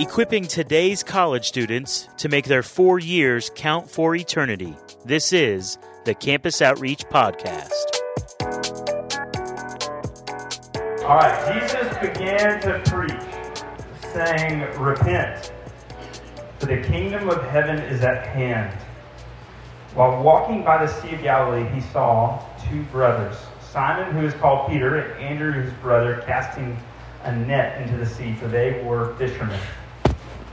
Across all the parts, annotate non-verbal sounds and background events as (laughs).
equipping today's college students to make their four years count for eternity. This is the Campus Outreach Podcast. All right, Jesus began to preach, saying, Repent, for the kingdom of heaven is at hand. While walking by the Sea of Galilee, he saw two brothers, Simon, who is called Peter, and Andrew, his brother, casting a net into the sea, for they were fishermen.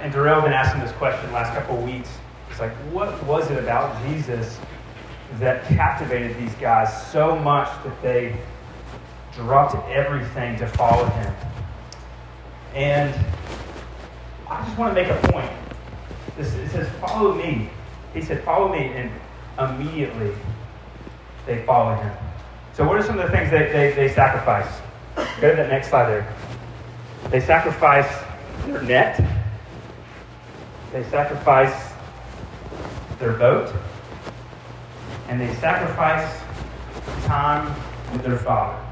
and Darrell been asking this question last couple of weeks. It's like, what was it about Jesus that captivated these guys so much that they dropped everything to follow him? And I just want to make a point. This, it says, follow me. He said, follow me, and immediately they follow him. So what are some of the things they, they, they sacrifice? Go to that next slide there. They sacrifice their net. They sacrifice their boat. And they sacrifice time with their father.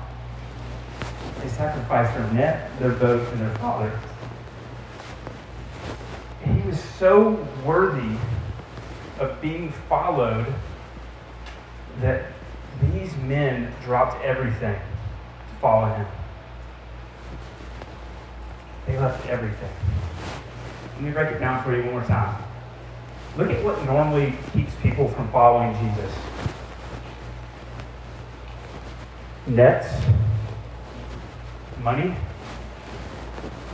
They sacrifice their net, their boat, and their father. And he was so worthy of being followed that these men dropped everything to follow him. They left everything. Let me break it down for you one more time. Look at what normally keeps people from following Jesus nets, money,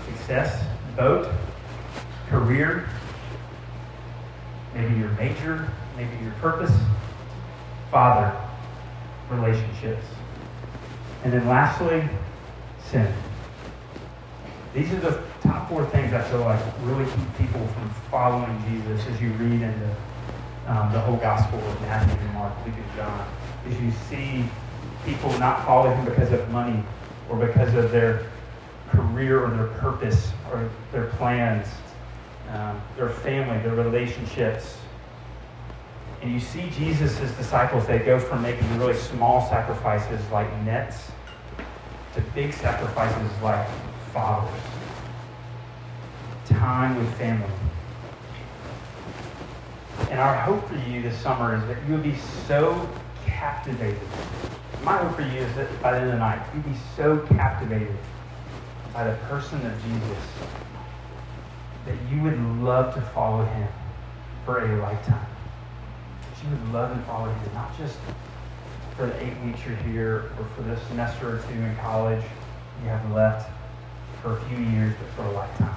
success, boat, career, maybe your major, maybe your purpose, father, relationships. And then lastly, sin. These are the top four things I feel like really keep people from following Jesus as you read into um, the whole gospel of Matthew and Mark, Luke and John. As you see people not follow him because of money or because of their career or their purpose or their plans, um, their family, their relationships. And you see Jesus' disciples, they go from making really small sacrifices like nets to big sacrifices like fathers. Time with family. And our hope for you this summer is that you would be so captivated. My hope for you is that by the end of the night, you'd be so captivated by the person of Jesus that you would love to follow him for a lifetime. That you would love and follow him, not just for the eight weeks you're here or for the semester or two in college you have left for a few years, but for a lifetime.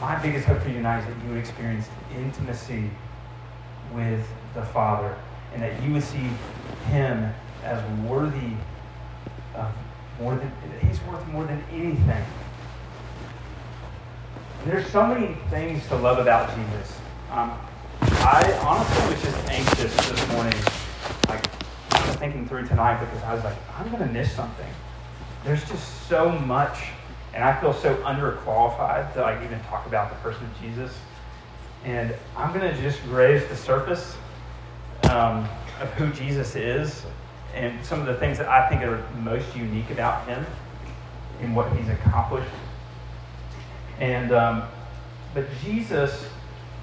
My biggest hope for you tonight is that you would experience intimacy with the Father and that you would see Him as worthy of more than, He's worth more than anything. There's so many things to love about Jesus. Um, I honestly was just anxious this morning, like thinking through tonight because I was like, I'm going to miss something there's just so much, and I feel so underqualified to like even talk about the person of Jesus. And I'm going to just graze the surface um, of who Jesus is and some of the things that I think are most unique about him and what he's accomplished. And um, but Jesus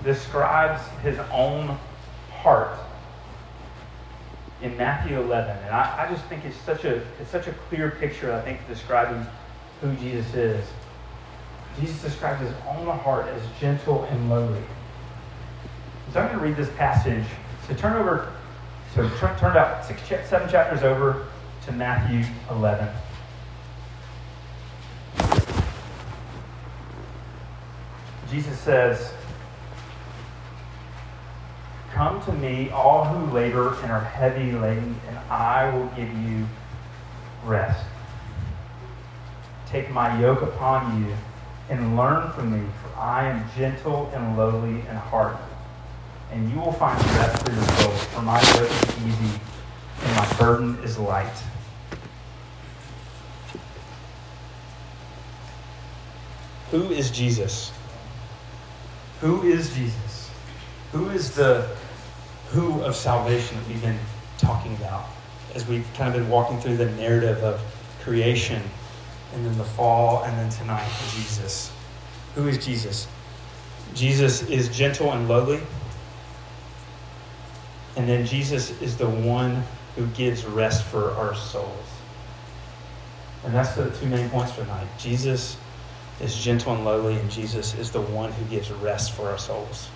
describes his own heart in Matthew 11. And I, I just think it's such a it's such a clear picture, I think, describing who Jesus is. Jesus describes his own heart as gentle and lowly. So I'm going to read this passage. So turn over, so turn, turn six, seven chapters over to Matthew 11. Jesus says, Come to me, all who labor and are heavy laden, and I will give you rest. Take my yoke upon you and learn from me, for I am gentle and lowly in heart. And you will find rest for your souls, for my yoke is easy and my burden is light. Who is Jesus? Who is Jesus? Who is the who of salvation that we've been talking about as we've kind of been walking through the narrative of creation and then the fall and then tonight Jesus? Who is Jesus? Jesus is gentle and lowly. And then Jesus is the one who gives rest for our souls. And that's the two main points for tonight. Jesus is gentle and lowly, and Jesus is the one who gives rest for our souls.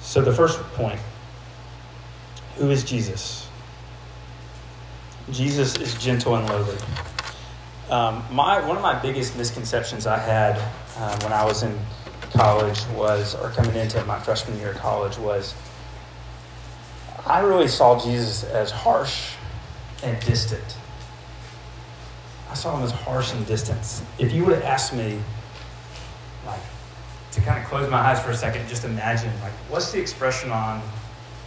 So, the first point who is Jesus? Jesus is gentle and lowly. Um, my, one of my biggest misconceptions I had um, when I was in college was, or coming into my freshman year of college, was I really saw Jesus as harsh and distant. I saw him as harsh and distant. If you would have asked me, like, to kind of close my eyes for a second, just imagine, like, what's the expression on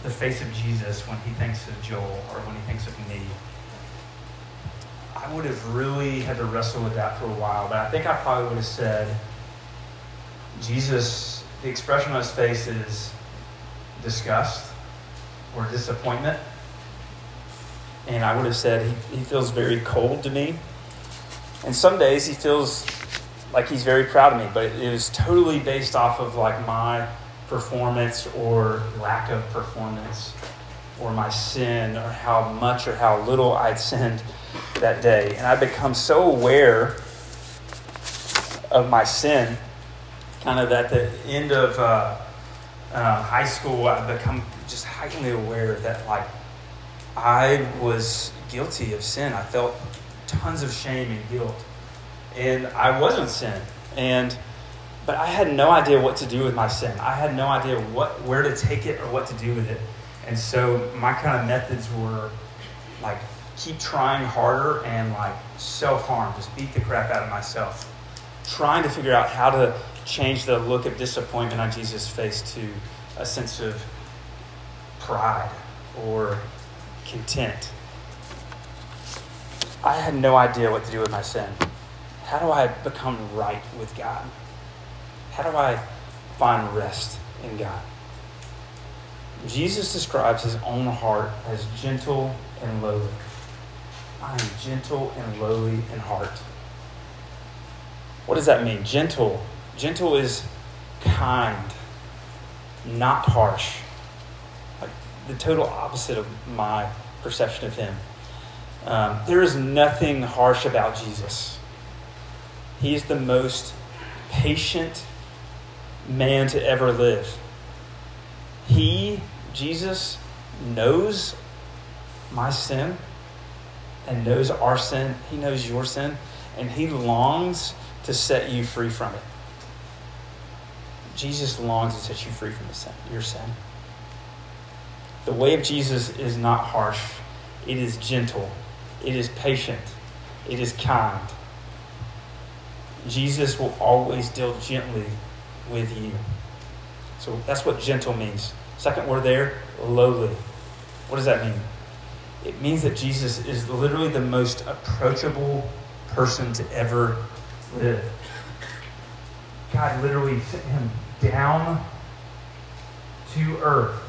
the face of Jesus when he thinks of Joel or when he thinks of me? I would have really had to wrestle with that for a while, but I think I probably would have said, Jesus, the expression on his face is disgust or disappointment. And I would have said he, he feels very cold to me. And some days he feels like he's very proud of me, but it was totally based off of like my performance or lack of performance or my sin or how much or how little I'd sinned that day. And I become so aware of my sin, kind of at the end of uh, uh, high school, I become just heightenedly aware that like I was guilty of sin. I felt tons of shame and guilt, and I wasn't sin. And but I had no idea what to do with my sin. I had no idea what where to take it or what to do with it. And so my kind of methods were like keep trying harder and like self harm, just beat the crap out of myself, trying to figure out how to change the look of disappointment on Jesus' face to a sense of pride or content. I had no idea what to do with my sin. How do I become right with God? How do I find rest in God? Jesus describes his own heart as gentle and lowly. I am gentle and lowly in heart. What does that mean? Gentle. Gentle is kind, not harsh. Like the total opposite of my perception of him. Um, there is nothing harsh about Jesus. He is the most patient man to ever live. He, Jesus, knows my sin and knows our sin. He knows your sin, and He longs to set you free from it. Jesus longs to set you free from the sin, your sin. The way of Jesus is not harsh, it is gentle, it is patient, it is kind. Jesus will always deal gently with you. So that's what gentle means. Second word there, lowly. What does that mean? It means that Jesus is literally the most approachable person to ever live. God literally sent him down to earth.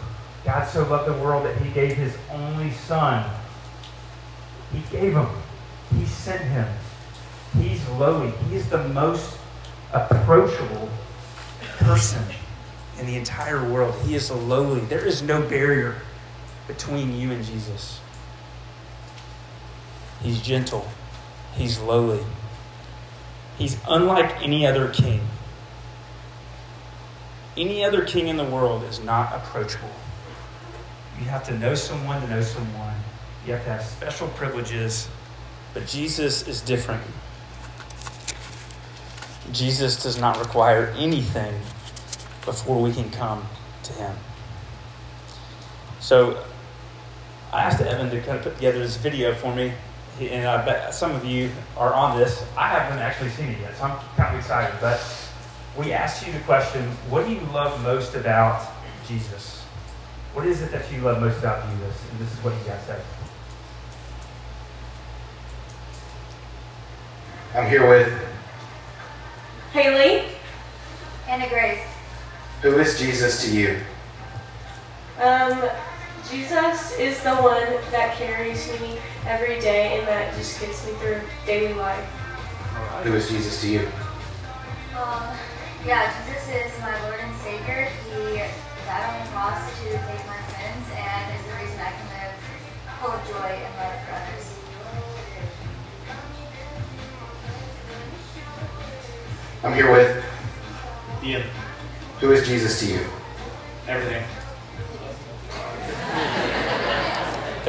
God so loved the world that he gave his only son. He gave him. He sent him. He's lowly. He is the most approachable person in the entire world. He is lowly. There is no barrier between you and Jesus. He's gentle. He's lowly. He's unlike any other king. Any other king in the world is not approachable. You have to know someone to know someone. You have to have special privileges. But Jesus is different. Jesus does not require anything before we can come to him. So I asked Evan to kind of put together this video for me. And I bet some of you are on this. I haven't actually seen it yet, so I'm kind of excited. But we asked you the question what do you love most about Jesus? What is it that you love most about Jesus? And this is what you guys said. I'm here with Haley. Anna Grace. Who is Jesus to you? Um, Jesus is the one that carries me every day and that just gets me through daily life. Who is Jesus to you? Um, yeah, Jesus is my Lord and Savior. He died on the cross to take my sins and is the reason I can live full of joy and love for others. I'm here with Ian. Who is Jesus to you? Everything.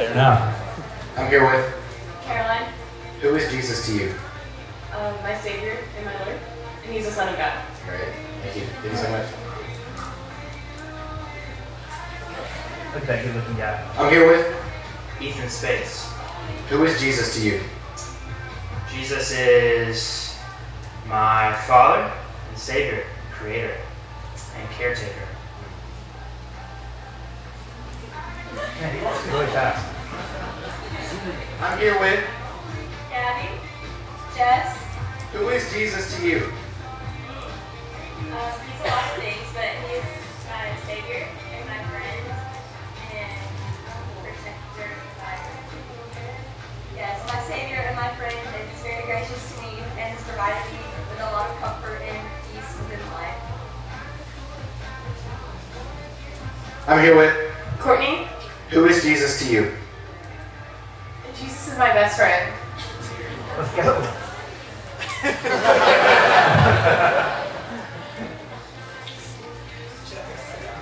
Fair enough. I'm here with Caroline, Who is Jesus to you? um, my Savior and my Lord, and He's the Son of God. All right. Thank you. Thank you so much. Look at that good looking guy. I'm here with Ethan Space. Who is Jesus to you? Jesus is my Father and Savior, Creator, and Caretaker. Man, he walks really fast. I'm here with Gabby, Jess, Who is Jesus to you? um, He's a lot of things, but He's my Savior and my friend and protector and provider. Yes, my Savior and my friend is very gracious to me and has provided me with a lot of comfort and peace within life. I'm here with Courtney, Who is Jesus to you? My best friend. Let's go.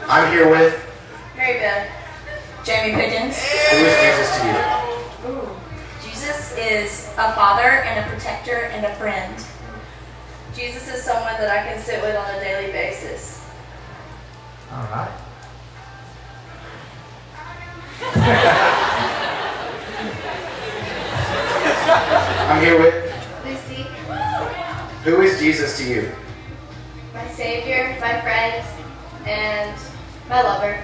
I'm here with Mary Beth. Jamie Pigeons. Who is Jesus to you? Ooh. Jesus is a father and a protector and a friend. Jesus is someone that I can sit with on a daily basis. All right. (laughs) I'm here with Lucy, Who is Jesus to you? my savior, my friend, and my lover.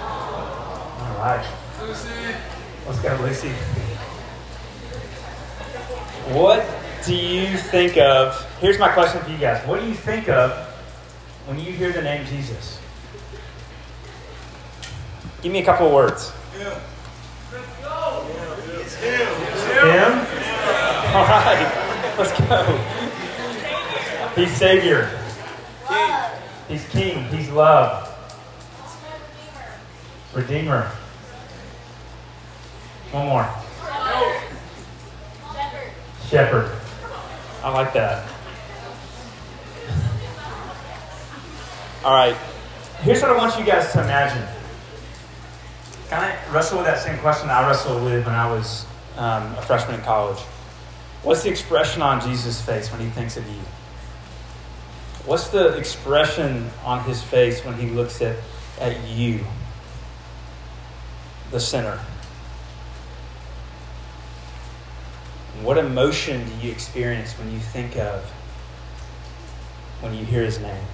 All right. Lucy. Let's go, Lucy. What do you think of? Here's my question for you guys. What do you think of when you hear the name Jesus? Give me a couple of words. Him. Him? (laughs) All right. Let's go. He's Savior. He's King. He's love. Redeemer. One more. Shepherd. I like that. All right. Here's what I want you guys to imagine. Kind of wrestle with that same question I wrestled with when I was um, a freshman in college. What's the expression on Jesus' face when he thinks of you? What's the expression on his face when he looks at, at you, the sinner? What emotion do you experience when you think of, when you hear his name?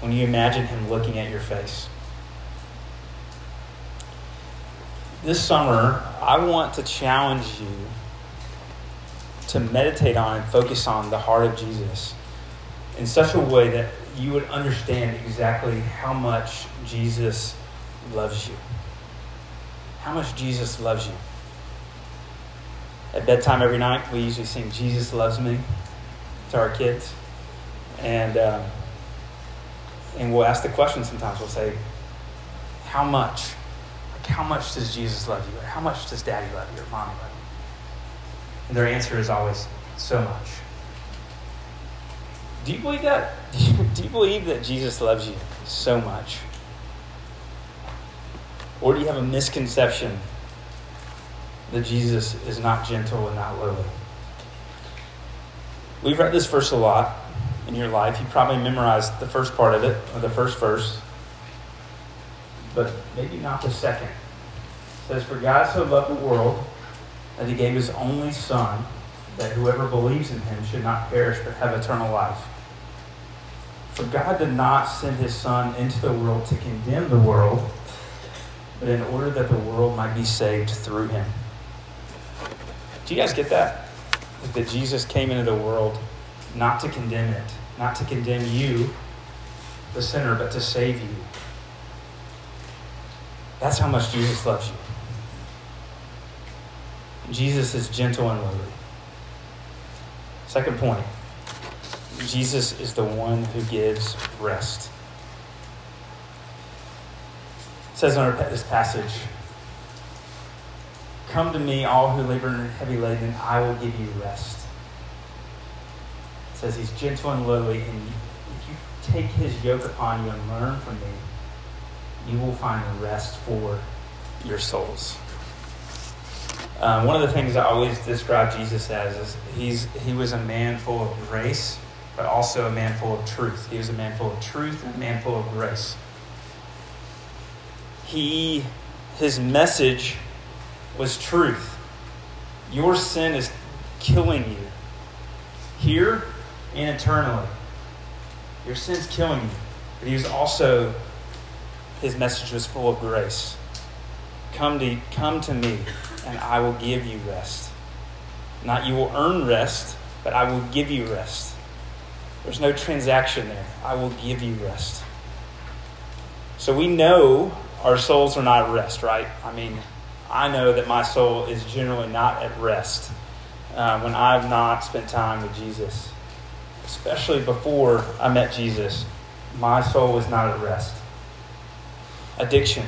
When you imagine him looking at your face? This summer, I want to challenge you to meditate on and focus on the heart of Jesus in such a way that you would understand exactly how much Jesus loves you. How much Jesus loves you. At bedtime every night, we usually sing Jesus Loves Me to our kids. And, um, and we'll ask the question sometimes. We'll say, How much? Like, how much does Jesus love you? Or how much does daddy love you? Or mommy love you? And their answer is always, So much. Do you believe that? (laughs) Do you believe that Jesus loves you so much? Or do you have a misconception that Jesus is not gentle and not lowly? We've read this verse a lot in your life. You probably memorized the first part of it, or the first verse, but maybe not the second. It says, For God so loved the world that he gave his only Son, that whoever believes in him should not perish but have eternal life. For God did not send his Son into the world to condemn the world, but in order that the world might be saved through him. Do you guys get that? That Jesus came into the world not to condemn it, not to condemn you, the sinner, but to save you. That's how much Jesus loves you. Jesus is gentle and lowly. Second point Jesus is the one who gives rest. It says in our, this passage, Come to me, all who labor and are heavy laden, I will give you rest. It says he's gentle and lowly, and if you take his yoke upon you and learn from me, you will find rest for your souls. Um, one of the things I always describe Jesus as is he's he was a man full of grace, but also a man full of truth. He was a man full of truth and a man full of grace. He his message was truth. Your sin is killing you. Here and eternally. Your sin's killing you. But he was also his message was full of grace. Come to come to me and I will give you rest. Not you will earn rest, but I will give you rest. There's no transaction there. I will give you rest. So we know our souls are not at rest, right? I mean, I know that my soul is generally not at rest uh, when I've not spent time with Jesus. Especially before I met Jesus, my soul was not at rest. Addiction,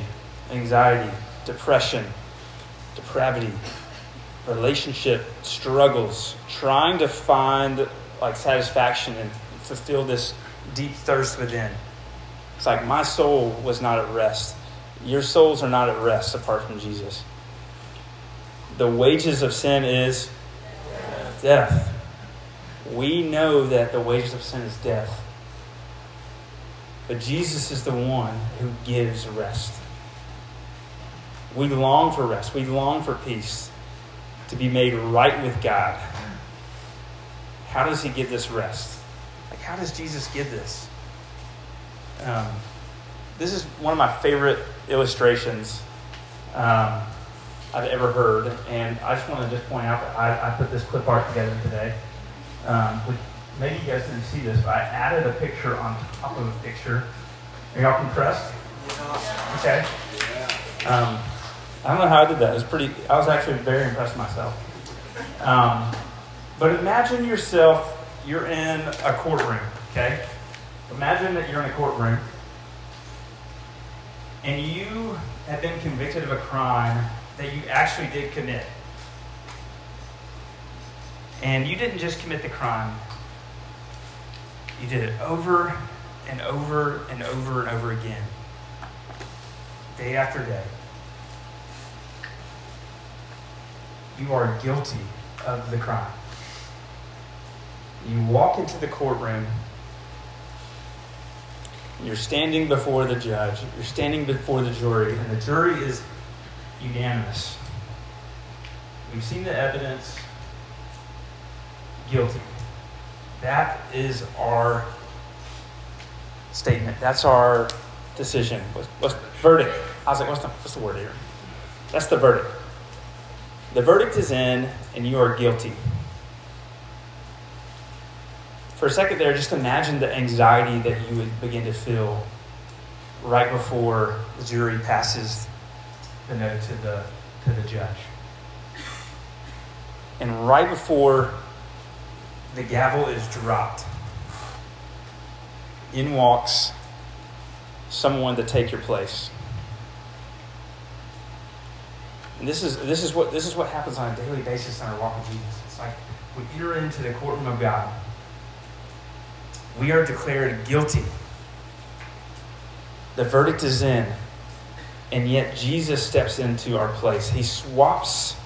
anxiety, depression, depravity, relationship struggles, trying to find like satisfaction and fulfill this deep thirst within. It's like my soul was not at rest. Your souls are not at rest apart from Jesus. The wages of sin is death. We know that the wages of sin is death. But Jesus is the one who gives rest. We long for rest. We long for peace, to be made right with God. How does He give this rest? Like, how does Jesus give this? Um, this is one of my favorite illustrations um, I've ever heard, and I just want to just point out that I, I put this clip art together today. Um, with, maybe you guys didn't see this, but I added a picture on top of a picture. Are y'all impressed? Okay. Um, I don't know how I did that. It was pretty. I was actually very impressed myself. Um, but imagine yourself. You're in a courtroom. Okay. Imagine that you're in a courtroom, and you have been convicted of a crime that you actually did commit. And you didn't just commit the crime, you did it over and over and over and over again, day after day. You are guilty of the crime. You walk into the courtroom. You're standing before the judge. You're standing before the jury, and the jury is unanimous. We've seen the evidence. Guilty. That is our statement. That's our decision. What's, what's verdict? I was like, what's the, what's the word here? That's the verdict. The verdict is in, and you are guilty. For a second there, just imagine the anxiety that you would begin to feel right before the jury passes the note to the, to the judge. And right before the gavel is dropped, in walks someone to take your place. And this is, this, is what, this is what happens on a daily basis in our walk with Jesus. It's like we enter into the courtroom of God. We are declared guilty. The verdict is in. And yet Jesus steps into our place. He swaps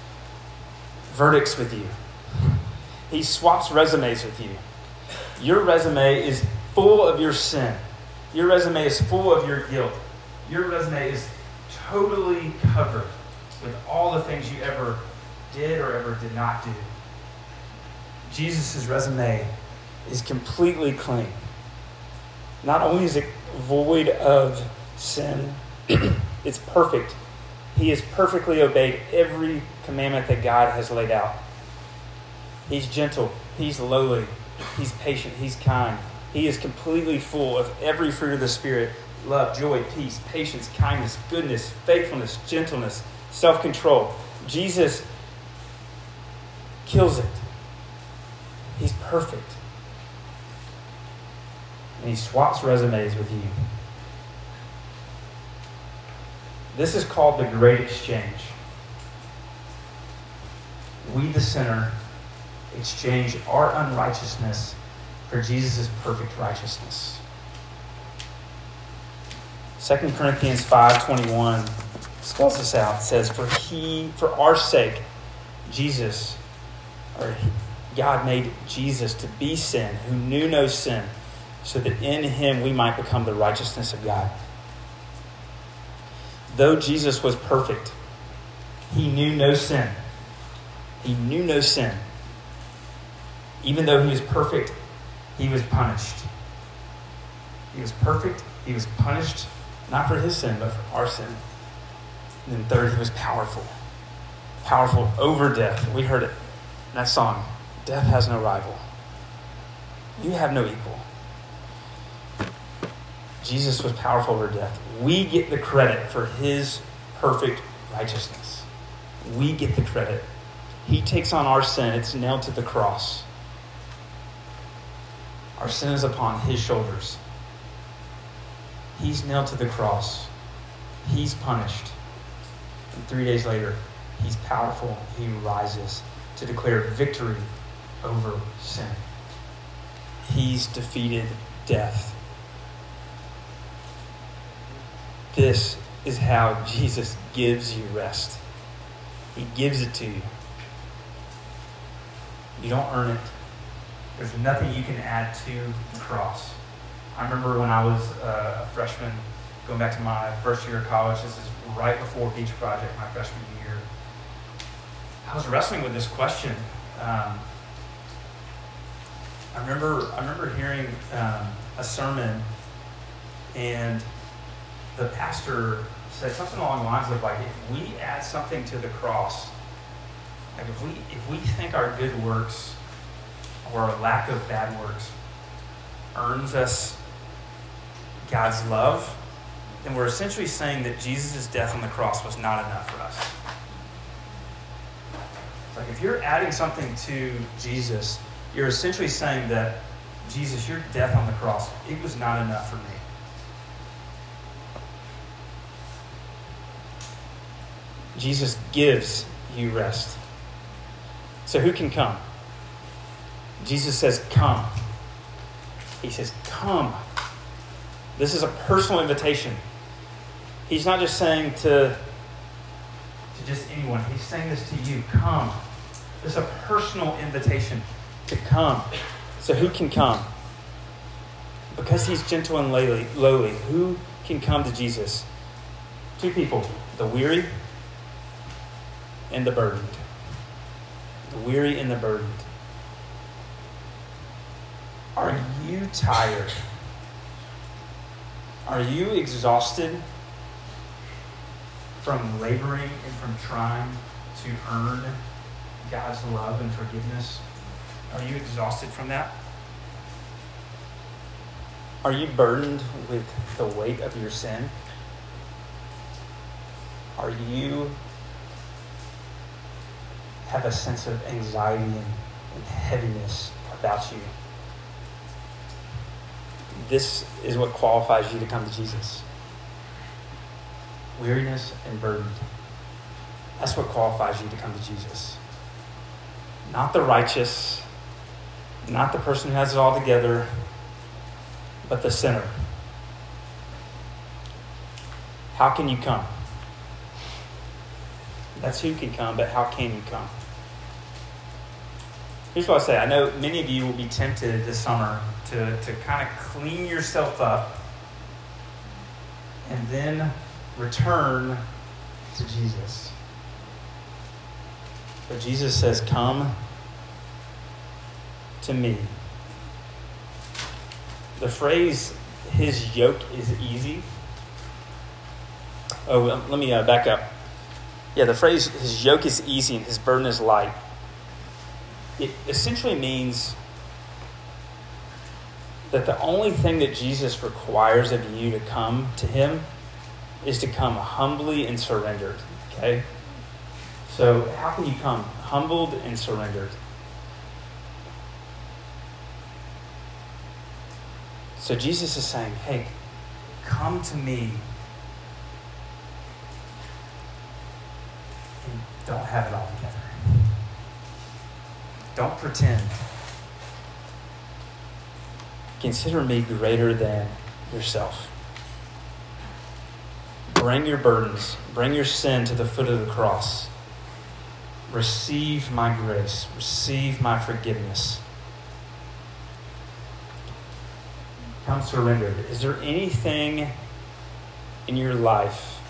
verdicts with you, He swaps resumes with you. Your resume is full of your sin, your resume is full of your guilt. Your resume is totally covered with all the things you ever did or ever did not do. Jesus' resume is completely clean. Not only is it void of sin, (clears throat) it's perfect. He has perfectly obeyed every commandment that God has laid out. He's gentle, he's lowly, he's patient, he's kind. He is completely full of every fruit of the Spirit love, joy, peace, patience, kindness, goodness, faithfulness, gentleness, self control. Jesus kills it. He's perfect. And he swaps resumes with you. This is called the Great Exchange. We, the sinner, exchange our unrighteousness for Jesus' perfect righteousness. 2 Corinthians 5.21 spells this out. It says, For he, for our sake, Jesus, or God made Jesus to be sin, who knew no sin, so that in him we might become the righteousness of God. Though Jesus was perfect, he knew no sin. He knew no sin. Even though he was perfect, he was punished. He was perfect, he was punished, not for his sin, but for our sin. And then third, he was powerful. Powerful over death. We heard it in that song. Death has no rival. You have no equal. Jesus was powerful over death. We get the credit for his perfect righteousness. We get the credit. He takes on our sin, it's nailed to the cross. Our sin is upon his shoulders. He's nailed to the cross. He's punished. And three days later, he's powerful. He rises to declare victory over sin. He's defeated death. This is how Jesus gives you rest. He gives it to you. You don't earn it. There's nothing you can add to the cross. I remember when I was uh, a freshman, going back to my first year of college, this is right before Beach Project, my freshman year. I was wrestling with this question. Um, I remember, I remember hearing um, a sermon, and the pastor said something along the lines of like, if we add something to the cross, like if we if we think our good works or our lack of bad works earns us God's love, then we're essentially saying that Jesus' death on the cross was not enough for us. It's Like if you're adding something to Jesus, you're essentially saying that Jesus, your death on the cross, it was not enough for me. Jesus gives you rest. So who can come? Jesus says, Come. He says, Come. This is a personal invitation. He's not just saying to, to just anyone, he's saying this to you. Come. Is a personal invitation to come. So who can come? Because he's gentle and lowly, who can come to Jesus? Two people the weary and the burdened. The weary and the burdened. Are you tired? Are you exhausted from laboring and from trying to earn God's love and forgiveness? Are you exhausted from that? Are you burdened with the weight of your sin? Are you have a sense of anxiety and, and heaviness about you. This is what qualifies you to come to Jesus weariness and burden. That's what qualifies you to come to Jesus. Not the righteous, not the person who has it all together, but the sinner. How can you come? That's who can come, but how can you come? Here's what I say. I know many of you will be tempted this summer to, to kind of clean yourself up and then return to Jesus. But Jesus says, Come to me. The phrase, his yoke is easy. Oh, let me uh, back up. Yeah, the phrase, his yoke is easy and his burden is light. It essentially means that the only thing that Jesus requires of you to come to him is to come humbly and surrendered. Okay? So, how can you come? Humbled and surrendered. So, Jesus is saying, hey, come to me and don't have it all together. Don't pretend. Consider me greater than yourself. Bring your burdens, bring your sin to the foot of the cross. Receive my grace, receive my forgiveness. Come surrendered. Is there anything in your life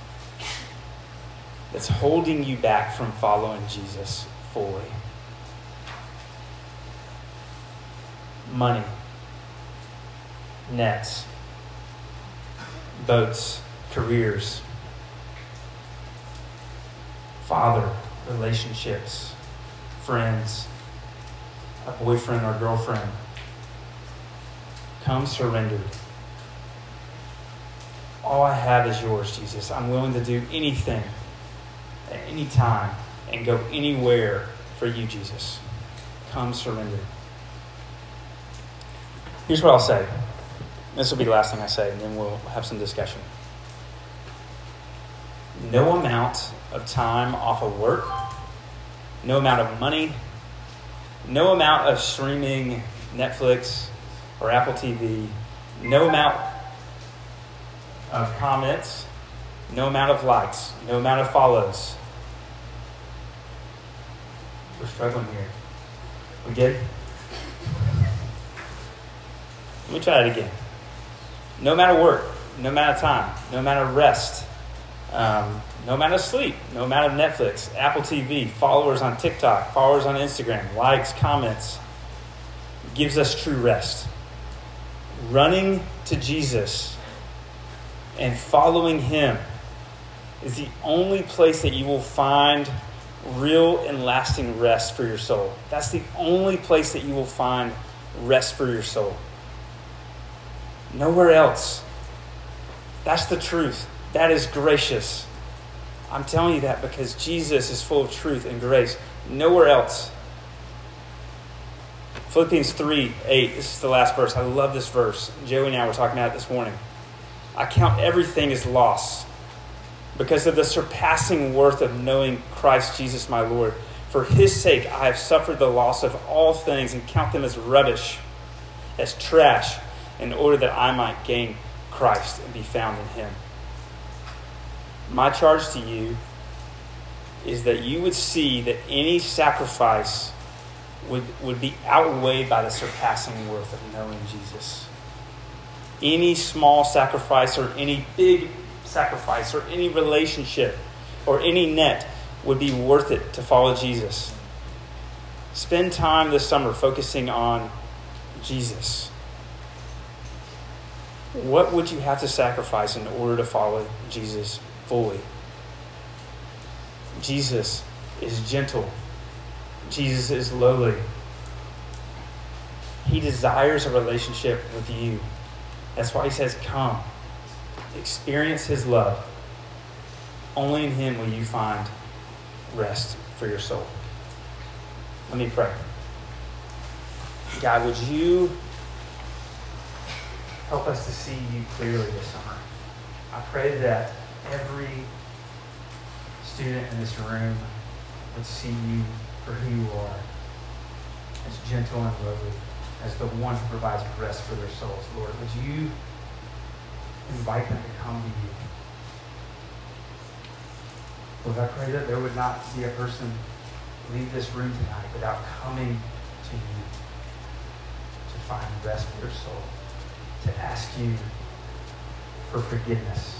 that's holding you back from following Jesus fully? Money, nets, boats careers, father, relationships, friends, a boyfriend or girlfriend. Come surrendered. All I have is yours, Jesus. I'm willing to do anything at any time and go anywhere for you, Jesus. Come surrendered. Here's what I'll say. This will be the last thing I say, and then we'll have some discussion no amount of time off of work, no amount of money, no amount of streaming Netflix or Apple TV, no amount of comments, no amount of likes, no amount of follows. We're struggling here. We good? Let me try it again. No of work, no of time, no of rest, um, no amount of sleep, no amount of Netflix, Apple TV, followers on TikTok, followers on Instagram, likes, comments, gives us true rest. Running to Jesus and following Him is the only place that you will find real and lasting rest for your soul. That's the only place that you will find rest for your soul. Nowhere else. That's the truth. That is gracious. I'm telling you that because Jesus is full of truth and grace. Nowhere else. Philippians 3 8. This is the last verse. I love this verse. Joey and I were talking about it this morning. I count everything as loss because of the surpassing worth of knowing Christ Jesus my Lord. For his sake, I have suffered the loss of all things and count them as rubbish, as trash, in order that I might gain Christ and be found in him my charge to you is that you would see that any sacrifice would, would be outweighed by the surpassing worth of knowing Jesus. Any small sacrifice or any big sacrifice or any relationship or any net would be worth it to follow Jesus. Spend time this summer focusing on Jesus. What would you have to sacrifice in order to follow Jesus fully. Jesus is gentle. Jesus is lowly. He desires a relationship with you. That's why he says, Come, experience his love. Only in him will you find rest for your soul. Let me pray. God, would you help us to see you clearly this summer? I pray that every student in this room would see you for who you are, as gentle and lowly, as the one who provides rest for their souls. Lord, would you invite them to come to you? Lord, I pray that there would not be a person leave this room tonight without coming to you to find rest for their soul, to ask you for forgiveness